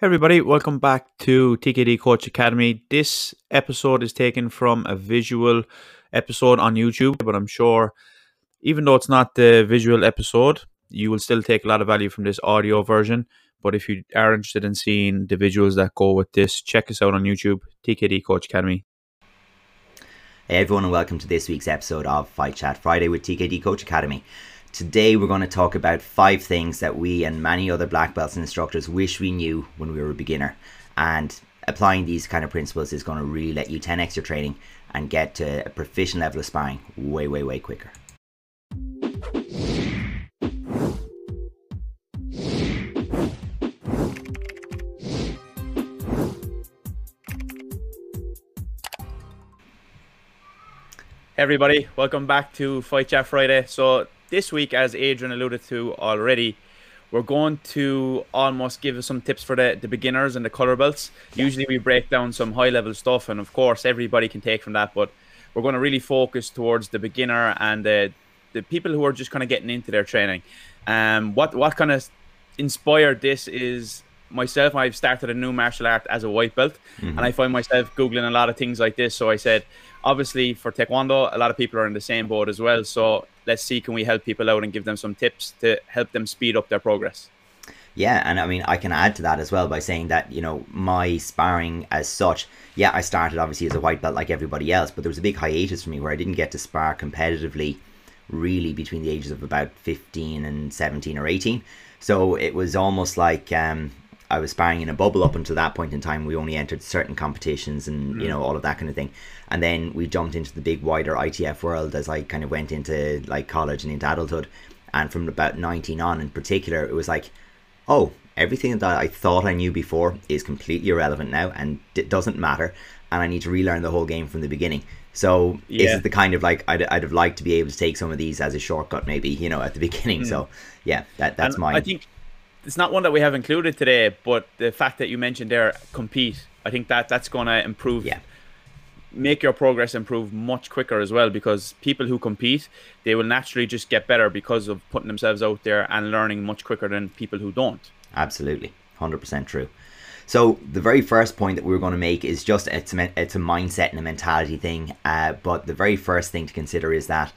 Hey everybody, welcome back to TKD Coach Academy. This episode is taken from a visual episode on YouTube, but I'm sure even though it's not the visual episode, you will still take a lot of value from this audio version. But if you are interested in seeing the visuals that go with this, check us out on YouTube, TKD Coach Academy. Hey everyone, and welcome to this week's episode of Fight Chat Friday with TKD Coach Academy. Today, we're going to talk about five things that we and many other black belts and instructors wish we knew when we were a beginner. And applying these kind of principles is going to really let you 10x your training and get to a proficient level of sparring way, way, way quicker. Everybody, welcome back to Fight Chat Friday. So this week, as Adrian alluded to already, we're going to almost give some tips for the, the beginners and the color belts. Usually we break down some high level stuff, and of course everybody can take from that, but we're going to really focus towards the beginner and the the people who are just kind of getting into their training. Um, what what kind of inspired this is myself. I've started a new martial art as a white belt, mm-hmm. and I find myself googling a lot of things like this. So I said, obviously for Taekwondo, a lot of people are in the same boat as well. So let's see, can we help people out and give them some tips to help them speed up their progress? Yeah, and I mean, I can add to that as well by saying that, you know, my sparring as such, yeah, I started obviously as a white belt like everybody else, but there was a big hiatus for me where I didn't get to spar competitively really between the ages of about 15 and 17 or 18. So it was almost like um, I was sparring in a bubble up until that point in time. We only entered certain competitions and mm. you know all of that kind of thing, and then we jumped into the big wider ITF world as I kind of went into like college and into adulthood. And from about 19 on, in particular, it was like, oh, everything that I thought I knew before is completely irrelevant now, and it doesn't matter. And I need to relearn the whole game from the beginning. So yeah. this is the kind of like I'd, I'd have liked to be able to take some of these as a shortcut, maybe you know, at the beginning. Mm. So yeah, that that's my. I think it's not one that we have included today, but the fact that you mentioned there compete, I think that that's going to improve. Yeah. Make your progress improve much quicker as well because people who compete, they will naturally just get better because of putting themselves out there and learning much quicker than people who don't. Absolutely, hundred percent true. So the very first point that we are going to make is just it's a, it's a mindset and a mentality thing. Uh, but the very first thing to consider is that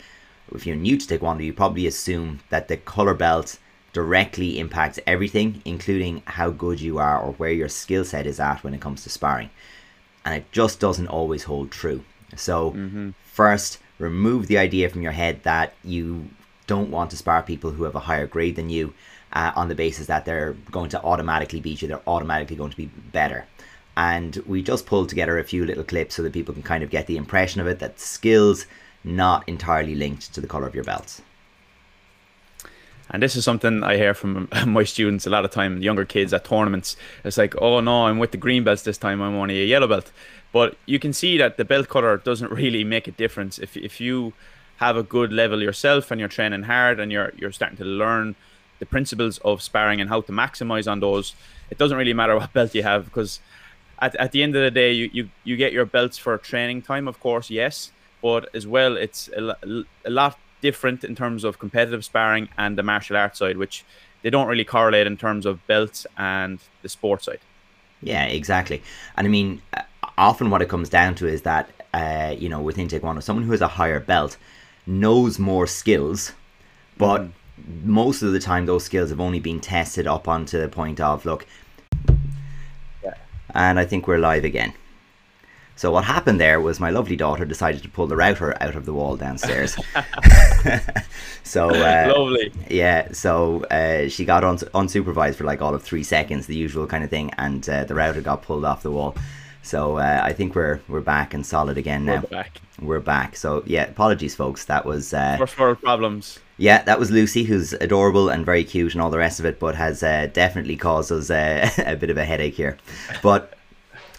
if you're new to Taekwondo, you probably assume that the color belt directly impacts everything, including how good you are or where your skill set is at when it comes to sparring. And it just doesn't always hold true. So, mm-hmm. first, remove the idea from your head that you don't want to spar people who have a higher grade than you uh, on the basis that they're going to automatically beat you, they're automatically going to be better. And we just pulled together a few little clips so that people can kind of get the impression of it that skills not entirely linked to the color of your belts. And this is something I hear from my students a lot of time, younger kids at tournaments. It's like, oh no, I'm with the green belts this time, I'm only a yellow belt. But you can see that the belt color doesn't really make a difference. If, if you have a good level yourself and you're training hard and you're, you're starting to learn the principles of sparring and how to maximize on those, it doesn't really matter what belt you have because at, at the end of the day, you, you, you get your belts for training time, of course, yes. But as well, it's a, a lot different in terms of competitive sparring and the martial arts side, which they don't really correlate in terms of belts and the sport side. Yeah, exactly. And I mean, uh, often what it comes down to is that, uh, you know, within Taekwondo, someone who has a higher belt knows more skills, but mm. most of the time those skills have only been tested up onto the point of, look, yeah. and I think we're live again. So what happened there was my lovely daughter decided to pull the router out of the wall downstairs. so uh, lovely. Yeah. So uh, she got un- unsupervised for like all of three seconds, the usual kind of thing, and uh, the router got pulled off the wall. So uh, I think we're we're back and solid again now. We're back. We're back. So yeah, apologies, folks. That was uh, first world problems. Yeah, that was Lucy, who's adorable and very cute and all the rest of it, but has uh, definitely caused us a bit of a headache here. But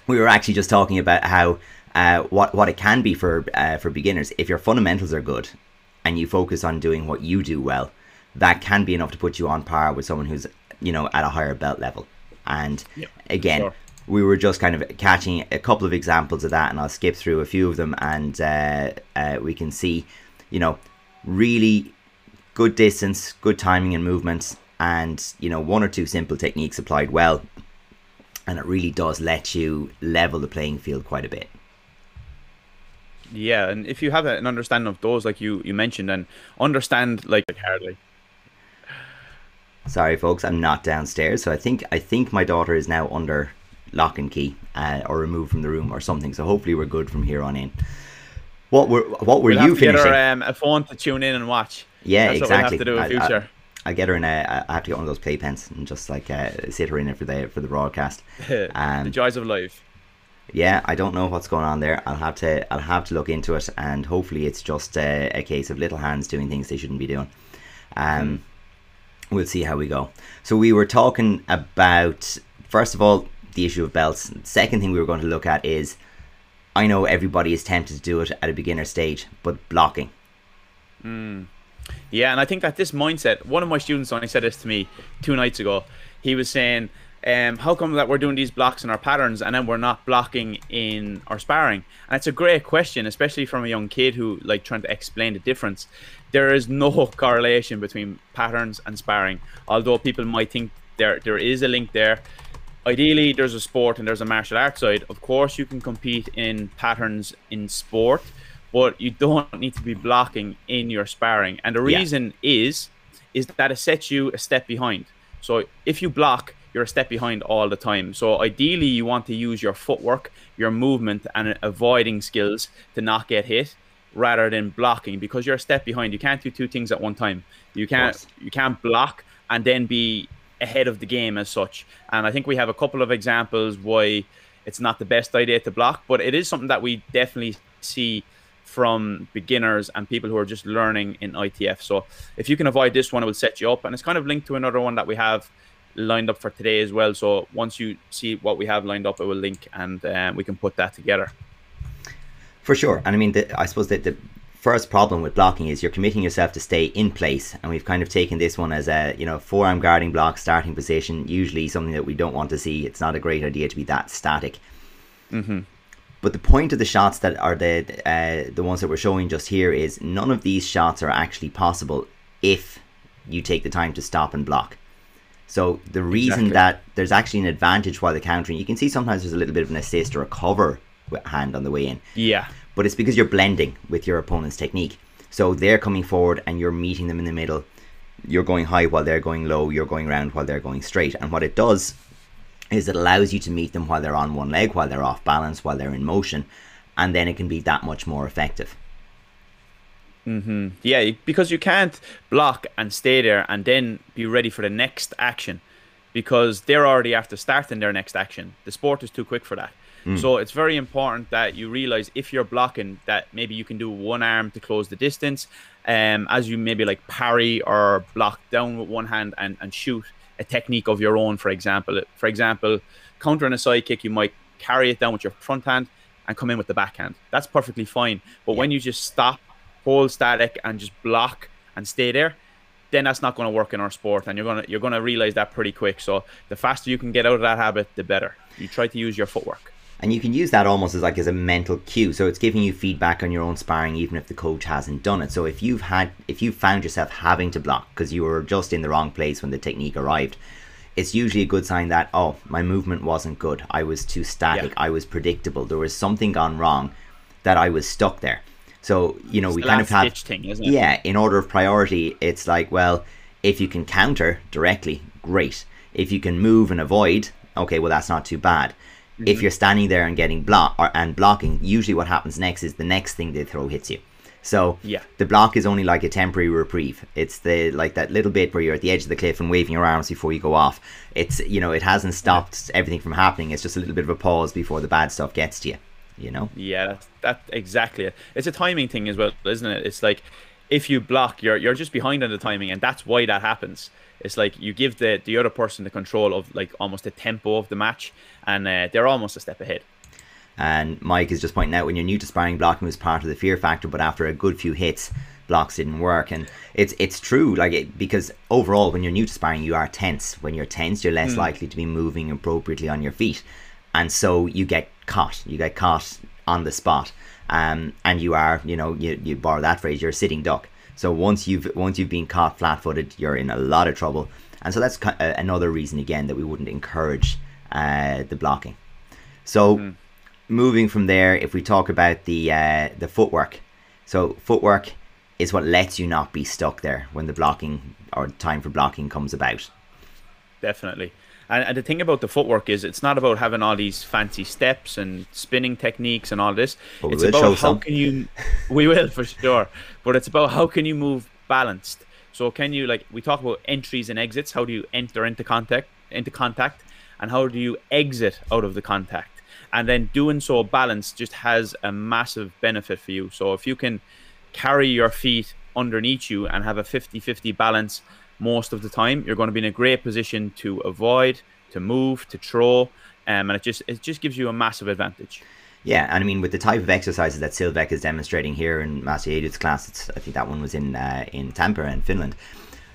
we were actually just talking about how uh, what what it can be for uh, for beginners. If your fundamentals are good and you focus on doing what you do well, that can be enough to put you on par with someone who's you know at a higher belt level. And again, sure. we were just kind of catching a couple of examples of that, and I'll skip through a few of them, and uh, uh we can see, you know, really good distance, good timing and movements, and you know one or two simple techniques applied well and it really does let you level the playing field quite a bit. Yeah, and if you have an understanding of those, like you you mentioned, and understand like, like hardly. Sorry, folks, I'm not downstairs, so I think I think my daughter is now under lock and key uh, or removed from the room or something. So hopefully we're good from here on in. What were what were we'll you finishing? Get her, um, a phone to tune in and watch. Yeah, That's exactly. What we'll have to do in I, future. I, get her in a. I have to get one of those playpens and just like uh, sit her in it for the for the broadcast. Um, the joys of life. Yeah, I don't know what's going on there. I'll have to I'll have to look into it, and hopefully it's just a, a case of little hands doing things they shouldn't be doing. Um, hmm. we'll see how we go. So we were talking about first of all the issue of belts. Second thing we were going to look at is I know everybody is tempted to do it at a beginner stage, but blocking. Mm. Yeah, and I think that this mindset, one of my students only said this to me two nights ago. He was saying, um, how come that we're doing these blocks in our patterns and then we're not blocking in our sparring? And it's a great question, especially from a young kid who like trying to explain the difference. There is no correlation between patterns and sparring, although people might think there there is a link there. Ideally, there's a sport and there's a martial arts side. Of course, you can compete in patterns in sport, but you don't need to be blocking in your sparring. And the reason yeah. is is that it sets you a step behind. So if you block, you're a step behind all the time. So ideally, you want to use your footwork, your movement, and avoiding skills to not get hit, rather than blocking because you're a step behind. You can't do two things at one time. You can't you can't block and then be ahead of the game as such. And I think we have a couple of examples why it's not the best idea to block, but it is something that we definitely see from beginners and people who are just learning in ITF. So if you can avoid this one, it will set you up. And it's kind of linked to another one that we have lined up for today as well. So once you see what we have lined up, it will link and um, we can put that together. For sure. And I mean, the, I suppose that the first problem with blocking is you're committing yourself to stay in place. And we've kind of taken this one as a, you know, forearm guarding block starting position, usually something that we don't want to see. It's not a great idea to be that static. Mm-hmm. But the point of the shots that are the uh, the ones that we're showing just here is none of these shots are actually possible if you take the time to stop and block. So the reason exactly. that there's actually an advantage while the countering, you can see sometimes there's a little bit of an assist or a cover hand on the way in. Yeah. But it's because you're blending with your opponent's technique. So they're coming forward and you're meeting them in the middle. You're going high while they're going low. You're going round while they're going straight. And what it does is it allows you to meet them while they're on one leg, while they're off balance, while they're in motion, and then it can be that much more effective. Mm-hmm. Yeah, because you can't block and stay there and then be ready for the next action because they're already after starting their next action. The sport is too quick for that. Mm. So it's very important that you realize if you're blocking that maybe you can do one arm to close the distance, um, as you maybe like parry or block down with one hand and, and shoot a technique of your own, for example. For example, countering a side kick, you might carry it down with your front hand and come in with the backhand. That's perfectly fine. But yeah. when you just stop, hold static, and just block and stay there, then that's not going to work in our sport, and you're gonna you're gonna realize that pretty quick. So the faster you can get out of that habit, the better. You try to use your footwork and you can use that almost as like as a mental cue. So it's giving you feedback on your own sparring even if the coach hasn't done it. So if you've had if you found yourself having to block because you were just in the wrong place when the technique arrived it's usually a good sign that oh my movement wasn't good. I was too static. Yeah. i was predictable. There was something gone wrong that i was stuck there. So you know it's we kind of have thing, yeah in order of priority it's like well if you can counter directly great. If you can move and avoid okay well that's not too bad Mm-hmm. If you're standing there and getting block or, and blocking, usually what happens next is the next thing they throw hits you. So yeah. the block is only like a temporary reprieve. It's the like that little bit where you're at the edge of the cliff and waving your arms before you go off. It's you know it hasn't stopped yeah. everything from happening. It's just a little bit of a pause before the bad stuff gets to you. You know. Yeah, that's that exactly. It. It's a timing thing as well, isn't it? It's like if you block, you're you're just behind on the timing, and that's why that happens. It's like you give the the other person the control of like almost the tempo of the match, and uh, they're almost a step ahead. And Mike is just pointing out when you're new to sparring, blocking was part of the fear factor, but after a good few hits, blocks didn't work. And it's it's true, like it, because overall, when you're new to sparring, you are tense. When you're tense, you're less mm. likely to be moving appropriately on your feet, and so you get caught. You get caught on the spot, um, and you are, you know, you, you borrow that phrase, you're a sitting duck. So once you've once you've been caught flat-footed, you're in a lot of trouble. And so that's another reason again that we wouldn't encourage uh, the blocking. So mm. moving from there, if we talk about the uh, the footwork, so footwork is what lets you not be stuck there when the blocking or time for blocking comes about. Definitely. And, and, the thing about the footwork is it's not about having all these fancy steps and spinning techniques and all this. it's about how some. can you we will for sure. But it's about how can you move balanced. So can you like we talk about entries and exits, how do you enter into contact into contact and how do you exit out of the contact? And then doing so balanced just has a massive benefit for you. So if you can carry your feet underneath you and have a 50-50 balance most of the time, you're going to be in a great position to avoid, to move, to throw, um, and it just it just gives you a massive advantage. Yeah, and I mean with the type of exercises that Silvek is demonstrating here in Master Edith's class, I think that one was in uh, in Tampere in Finland.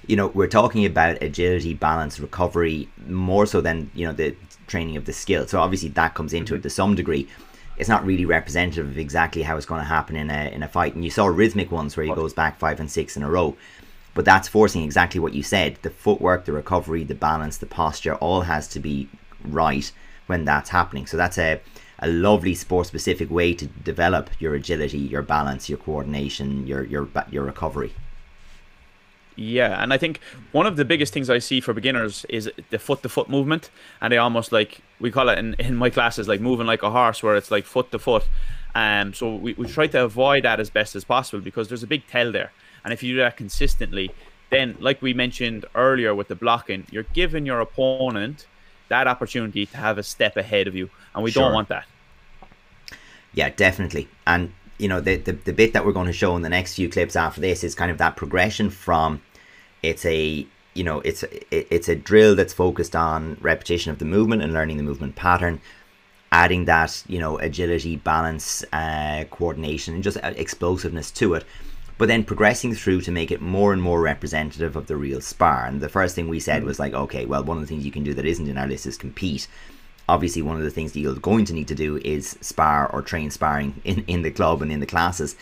You know, we're talking about agility, balance, recovery more so than you know the training of the skill. So obviously that comes into mm-hmm. it to some degree. It's not really representative of exactly how it's going to happen in a in a fight. And you saw rhythmic ones where he goes back five and six in a row. But that's forcing exactly what you said. The footwork, the recovery, the balance, the posture all has to be right when that's happening. So that's a a lovely sport specific way to develop your agility, your balance, your coordination, your your your recovery. Yeah, and I think one of the biggest things I see for beginners is the foot to foot movement, and they almost like we call it in, in my classes like moving like a horse, where it's like foot to foot. Um, so we, we try to avoid that as best as possible because there's a big tell there, and if you do that consistently, then like we mentioned earlier with the blocking, you're giving your opponent that opportunity to have a step ahead of you, and we sure. don't want that. Yeah, definitely. And you know, the, the the bit that we're going to show in the next few clips after this is kind of that progression from it's a you know it's a, it's a drill that's focused on repetition of the movement and learning the movement pattern adding that you know agility balance uh, coordination and just uh, explosiveness to it but then progressing through to make it more and more representative of the real spar. And the first thing we said was like, okay, well, one of the things you can do that isn't in our list is compete. Obviously, one of the things that you're going to need to do is spar or train sparring in, in the club and in the classes.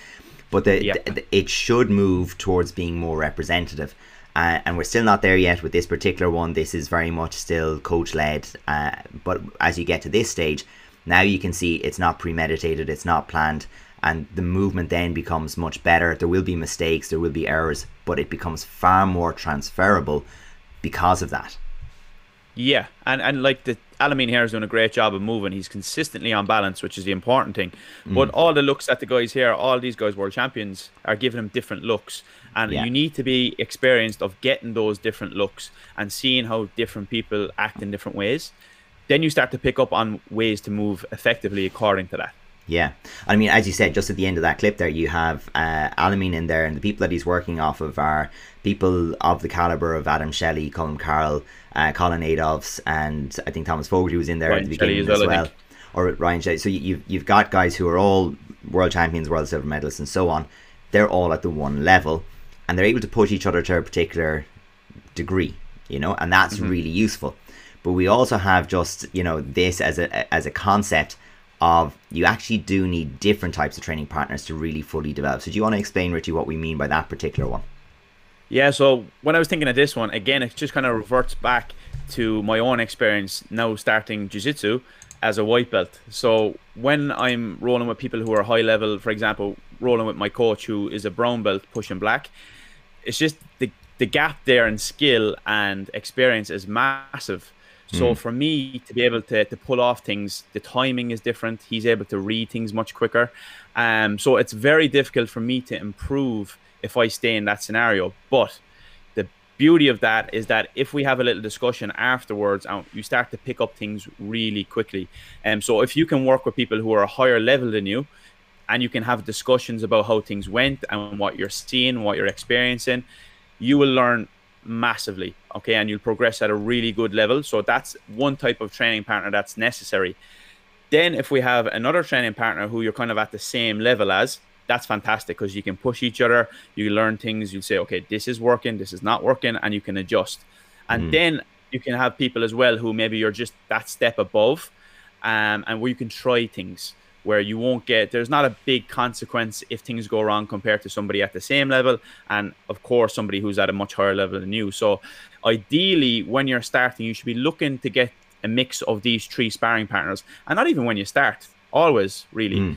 But the, yep. the, it should move towards being more representative. Uh, and we're still not there yet with this particular one. This is very much still coach led. Uh, but as you get to this stage, now you can see it's not premeditated, it's not planned and the movement then becomes much better. There will be mistakes, there will be errors, but it becomes far more transferable because of that. Yeah, and and like the Alamin here is doing a great job of moving. He's consistently on balance, which is the important thing. Mm. But all the looks at the guys here, all these guys world champions, are giving him different looks, and yeah. you need to be experienced of getting those different looks and seeing how different people act in different ways. Then you start to pick up on ways to move effectively according to that. Yeah, I mean, as you said, just at the end of that clip there, you have uh, Alamin in there, and the people that he's working off of are people of the caliber of Adam Shelley, Colin Carroll, uh, Colin Adolphs, and I think Thomas Fogarty was in there Ryan at the beginning as well, well. or Ryan Shelley. So you've you've got guys who are all world champions, world silver medalists, and so on. They're all at the one level, and they're able to push each other to a particular degree, you know, and that's mm-hmm. really useful. But we also have just you know this as a as a concept of you actually do need different types of training partners to really fully develop. So do you want to explain, Richie, what we mean by that particular one? Yeah, so when I was thinking of this one, again, it just kind of reverts back to my own experience now starting jiu-jitsu as a white belt. So when I'm rolling with people who are high level, for example, rolling with my coach who is a brown belt pushing black, it's just the the gap there in skill and experience is massive. So mm. for me to be able to, to pull off things, the timing is different. He's able to read things much quicker. Um, so it's very difficult for me to improve if I stay in that scenario. But the beauty of that is that if we have a little discussion afterwards, uh, you start to pick up things really quickly. And um, so if you can work with people who are a higher level than you, and you can have discussions about how things went and what you're seeing, what you're experiencing, you will learn massively okay? And you'll progress at a really good level. So that's one type of training partner that's necessary. Then if we have another training partner who you're kind of at the same level as that's fantastic because you can push each other you learn things you say okay this is working this is not working and you can adjust. And mm. then you can have people as well who maybe you're just that step above um, and where you can try things where you won't get there's not a big consequence if things go wrong compared to somebody at the same level and of course somebody who's at a much higher level than you so ideally when you're starting you should be looking to get a mix of these three sparring partners, and not even when you start, always really. Mm.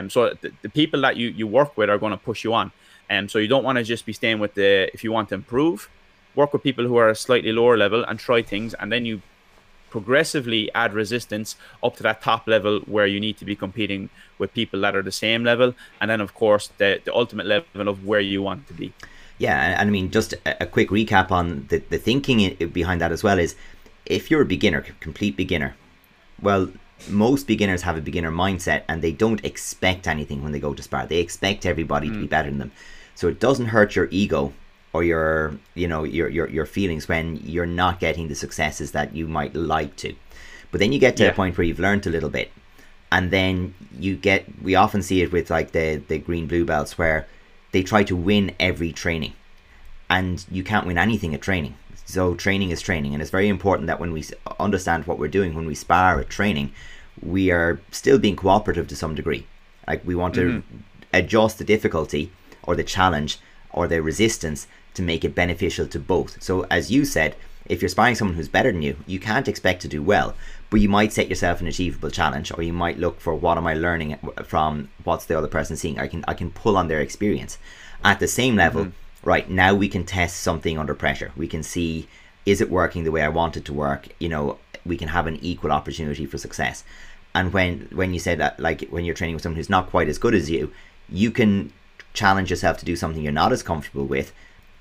Um, so the, the people that you you work with are going to push you on, and um, so you don't want to just be staying with the if you want to improve, work with people who are a slightly lower level and try things, and then you progressively add resistance up to that top level where you need to be competing with people that are the same level and then of course the, the ultimate level of where you want to be yeah and i mean just a, quick recap on the, the thinking behind that as well is if you're a beginner complete beginner well most beginners have a beginner mindset and they don't expect anything when they go to spar they expect everybody mm. to be mm. better than them so it doesn't hurt your ego or your you know your, your your feelings when you're not getting the successes that you might like to but then you get to yeah. a point where you've learned a little bit and then you get we often see it with like the the green blue belts where they try to win every training and you can't win anything at training so training is training and it's very important that when we understand what we're doing when we spar at training we are still being cooperative to some degree like we want mm-hmm. to adjust the difficulty or the challenge or their resistance to make it beneficial to both. So, as you said, if you're sparring someone who's better than you, you can't expect to do well, but you might set yourself an achievable challenge, or you might look for what am I learning from what's the other person seeing. I can I can pull on their experience. At the same level, mm-hmm. right now we can test something under pressure. We can see is it working the way I want it to work. You know, we can have an equal opportunity for success. And when when you say that, like when you're training with someone who's not quite as good as you, you can challenge yourself to do something you're not as comfortable with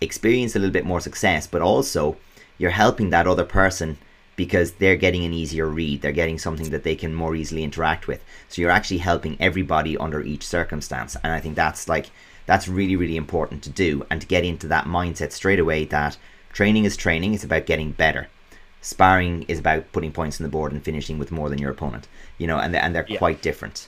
experience a little bit more success, but also you're helping that other person because they're getting an easier read. They're getting something that they can more easily interact with. So you're actually helping everybody under each circumstance. And I think that's like that's really really important to do and to get into that mindset straight away that training is training. It's about getting better. Sparring is about putting points on the board and finishing with more than your opponent. You know, and and they're yeah. quite different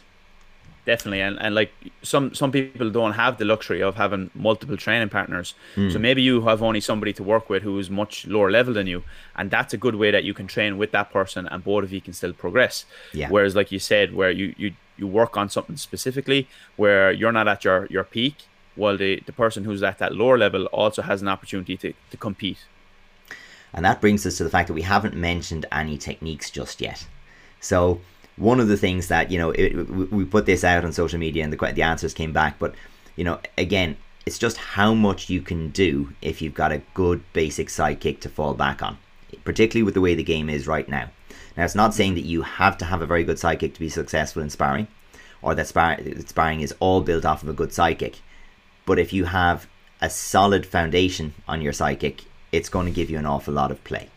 definitely and, and like some some people don't have the luxury of having multiple training partners mm. so maybe you have only somebody to work with who is much lower level than you and that's a good way that you can train with that person and both of you can still progress yeah. whereas like you said where you you you work on something specifically where you're not at your your peak while the the person who's at that lower level also has an opportunity to, to compete and that brings us to the fact that we haven't mentioned any techniques just yet so one of the things that you know it, we put this out on social media and the the answers came back, but you know again it's just how much you can do if you've got a good basic sidekick to fall back on, particularly with the way the game is right now. Now it's not saying that you have to have a very good sidekick to be successful in sparring, or that spar- sparring is all built off of a good sidekick. But if you have a solid foundation on your sidekick, it's going to give you an awful lot of play.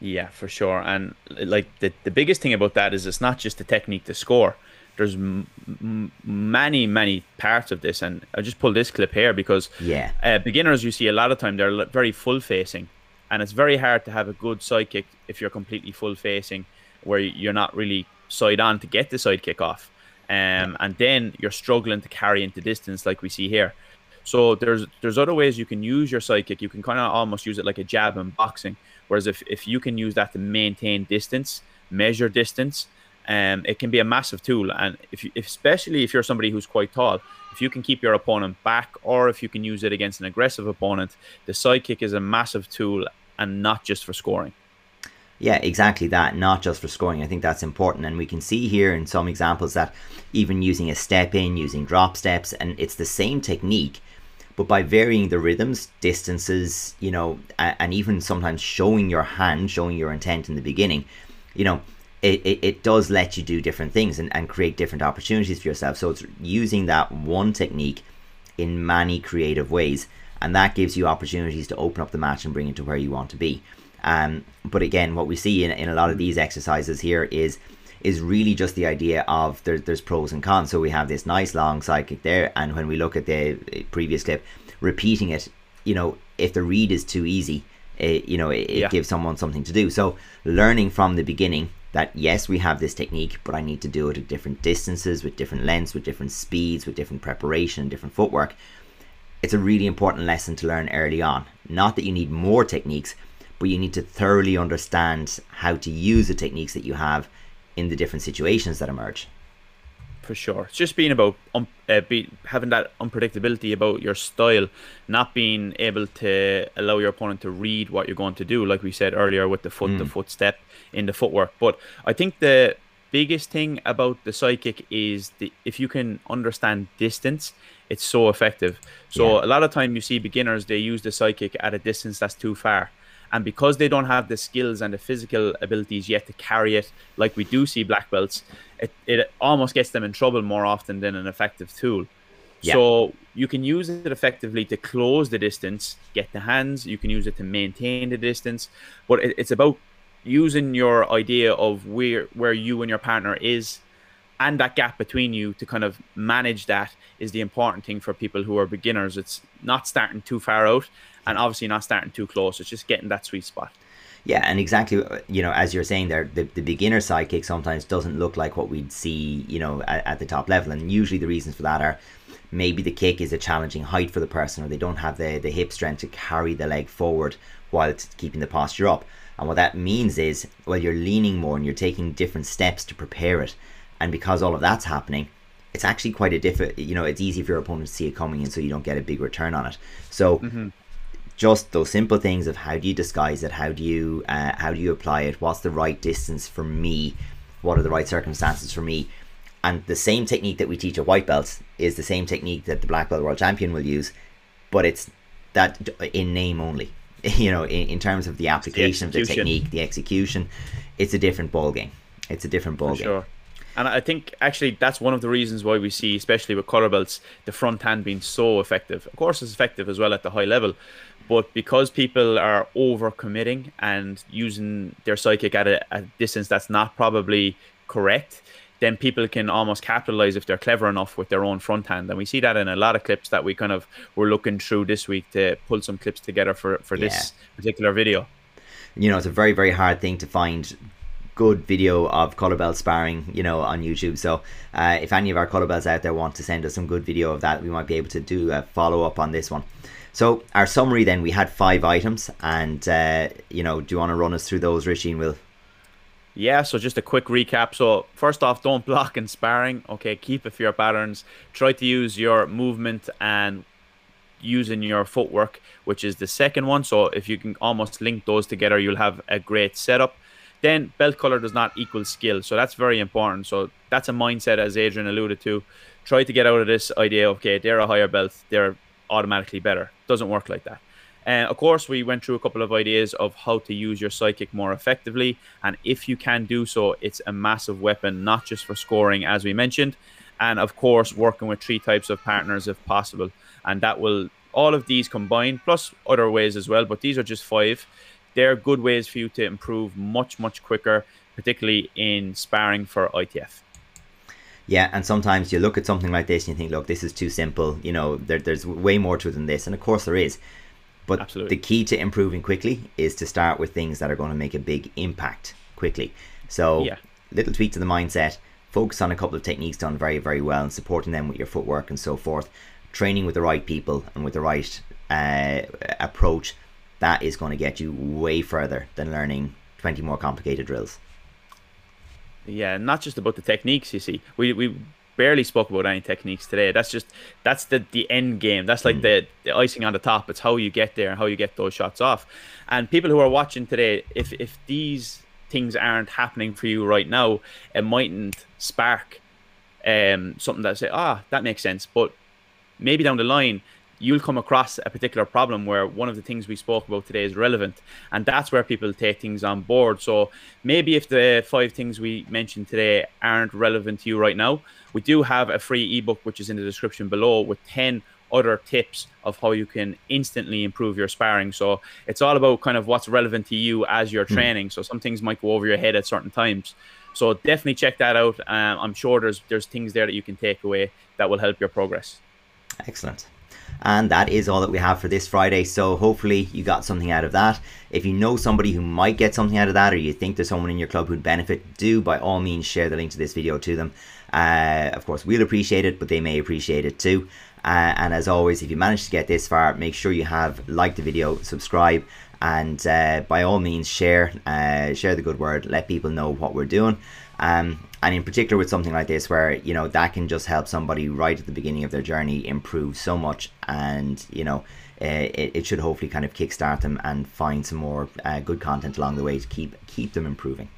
Yeah, for sure. And like the, the biggest thing about that is it's not just the technique to score. There's m- m- many, many parts of this. And I just pull this clip here because yeah, uh, beginners, you see a lot of time, they're very full facing. And it's very hard to have a good side kick if you're completely full facing, where you're not really side on to get the side kick off. Um, and then you're struggling to carry into distance, like we see here. So there's there's other ways you can use your kick. You can kind of almost use it like a jab in boxing, Whereas if, if you can use that to maintain distance, measure distance, um, it can be a massive tool. And if you, especially if you're somebody who's quite tall, if you can keep your opponent back, or if you can use it against an aggressive opponent, the kick is a massive tool, and not just for scoring. Yeah, exactly that. Not just for scoring. I think that's important, and we can see here in some examples that even using a step in, using drop steps, and it's the same technique, but by varying the rhythms, distances, you know, and even sometimes showing your hand, showing your intent in the beginning, you know, it, it, it does let you do different things and, and create different opportunities for yourself. So it's using that one technique in many creative ways, and that gives you opportunities to open up the match and bring it to where you want to be. Um, but again, what we see in, in a lot of these exercises here is is really just the idea of there, there's pros and cons. So we have this nice long sidekick there, and when we look at the eh, previous clip, repeating it, you know, if the read is too easy, it, you know, it, it yeah. gives someone something to do. So learning from the beginning that yes, we have this technique, but I need to do it at different distances, with different lengths, with different speeds, with different preparation, different footwork. It's a really important lesson to learn early on. Not that you need more techniques, but you need to thoroughly understand how to use the techniques that you have in the different situations that emerge. For sure, it's just being about um, uh, be, having that unpredictability about your style, not being able to allow your opponent to read what you're going to do, like we said earlier with the foot, mm. the footstep, in the footwork. But I think the biggest thing about the sidekick is the, if you can understand distance, it's so effective. So yeah. a lot of time you see beginners they use the sidekick at a distance that's too far. And because they don't have the skills and the physical abilities yet to carry it, like we do see black belts, it, it almost gets them in trouble more often than an effective tool. Yeah. So you can use it effectively to close the distance, get the hands. You can use it to maintain the distance, but it, it's about using your idea of where where you and your partner is and that gap between you to kind of manage that is the important thing for people who are beginners. It's not starting too far out and obviously not starting too close. It's just getting that sweet spot. Yeah, and exactly, you know, as you're saying there, the, the beginner sidekick sometimes doesn't look like what we'd see, you know, at, at the top level. And usually the reasons for that are maybe the kick is a challenging height for the person or they don't have the, the hip strength to carry the leg forward while keeping the posture up. And what that means is, well, you're leaning more and you're taking different steps to prepare it. And because all of that's happening, it's actually quite a different, you know, it's easy for your opponent to see it coming in so you don't get a big return on it. So, mm-hmm. just those simple things of how do you disguise it? How do you uh, how do you apply it? What's the right distance for me? What are the right circumstances for me? And the same technique that we teach at white belts is the same technique that the black belt world champion will use but it's that in name only. You know in, in terms of the application the of the technique the execution it's a different ball game it's a different ball for game sure. And I think actually that's one of the reasons why we see, especially with color belts, the front hand being so effective. Of course, it's effective as well at the high level, but because people are over committing and using their sidekick at a, a, distance that's not probably correct, then people can almost capitalize if they're clever enough with their own front hand. And we see that in a lot of clips that we kind of were looking through this week to pull some clips together for, for yeah. this particular video. You know, it's a very, very hard thing to find good video of color belt sparring, you know, on YouTube. So uh, if any of our color belts out there want to send us some good video of that, we might be able to do a follow up on this one. So our summary then, we had five items, and uh, you know, do you want to run us through those, Richie and Will? Yeah, so just a quick recap. So first off, don't block in sparring. Okay, keep a few patterns. Try to use your movement and using your footwork, which is the second one. So if you can almost link those together, you'll have a great setup. Then belt color does not equal skill, so that's very important. So that's a mindset, as Adrian alluded to. Try to get out of this idea. Okay, they're a higher belt. They're automatically better. Doesn't work like that. And uh, of course, we went through a couple of ideas of how to use your sidekick more effectively. And if you can do so, it's a massive weapon, not just for scoring, as we mentioned. And of course, working with three types of partners if possible. And that will, all of these combined, plus other ways as well, but these are just five. They're good ways for you to improve much, much quicker, particularly in sparring for ITF. Yeah, and sometimes you look at something like this and you think, look, this is too simple. You know, there, there's way more to it than this. And of course there is. But Absolutely. the key to improving quickly is to start with things that are going to make a big impact quickly. So, yeah. little tweak to the mindset, focus on a couple of techniques done very, very well and supporting them with your footwork and so forth. Training with the right people and with the right uh, approach, that is going to get you way further than learning 20 more complicated drills. Yeah, not just about the techniques. You see, we we barely spoke about any techniques today. That's just that's the the end game. That's like mm. the, the icing on the top. It's how you get there and how you get those shots off. And people who are watching today, if if these things aren't happening for you right now, it mightn't spark um something that say, ah, that makes sense. But maybe down the line you'll come across a particular problem where one of the things we spoke about today is relevant and that's where people take things on board. So maybe if the five things we mentioned today aren't relevant to you right now we do have a free ebook which is in the description below with 10 other tips of how you can instantly improve your sparring. So it's all about kind of what's relevant to you as you're mm. training. So some things might go over your head at certain times. So definitely check that out. Um, i'm sure there's there's things there that you can take away that will help your progress. Excellent and that is all that we have for this Friday. So hopefully you got something out of that. If you know somebody who might get something out of that, or you think there's someone in your club who'd benefit, do by all means share the link to this video to them. Uh, of course, we'll appreciate it, but they may appreciate it too. Uh, and as always, if you manage to get this far, make sure you have liked the video, subscribe, and uh, by all means share uh, share the good word. Let people know what we're doing. Um, and in particular with something like this, where you know that can just help somebody right at the beginning of their journey improve so much, and you know. Uh, it, it should hopefully kind of kickstart them and find some more uh, good content along the way to keep keep them improving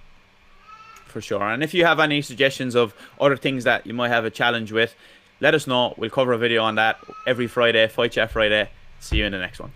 for sure. And if you have any suggestions of other things that you might have a challenge with, let us know. We'll cover a video on that every Friday, Fight Chat Friday. See you in the next one.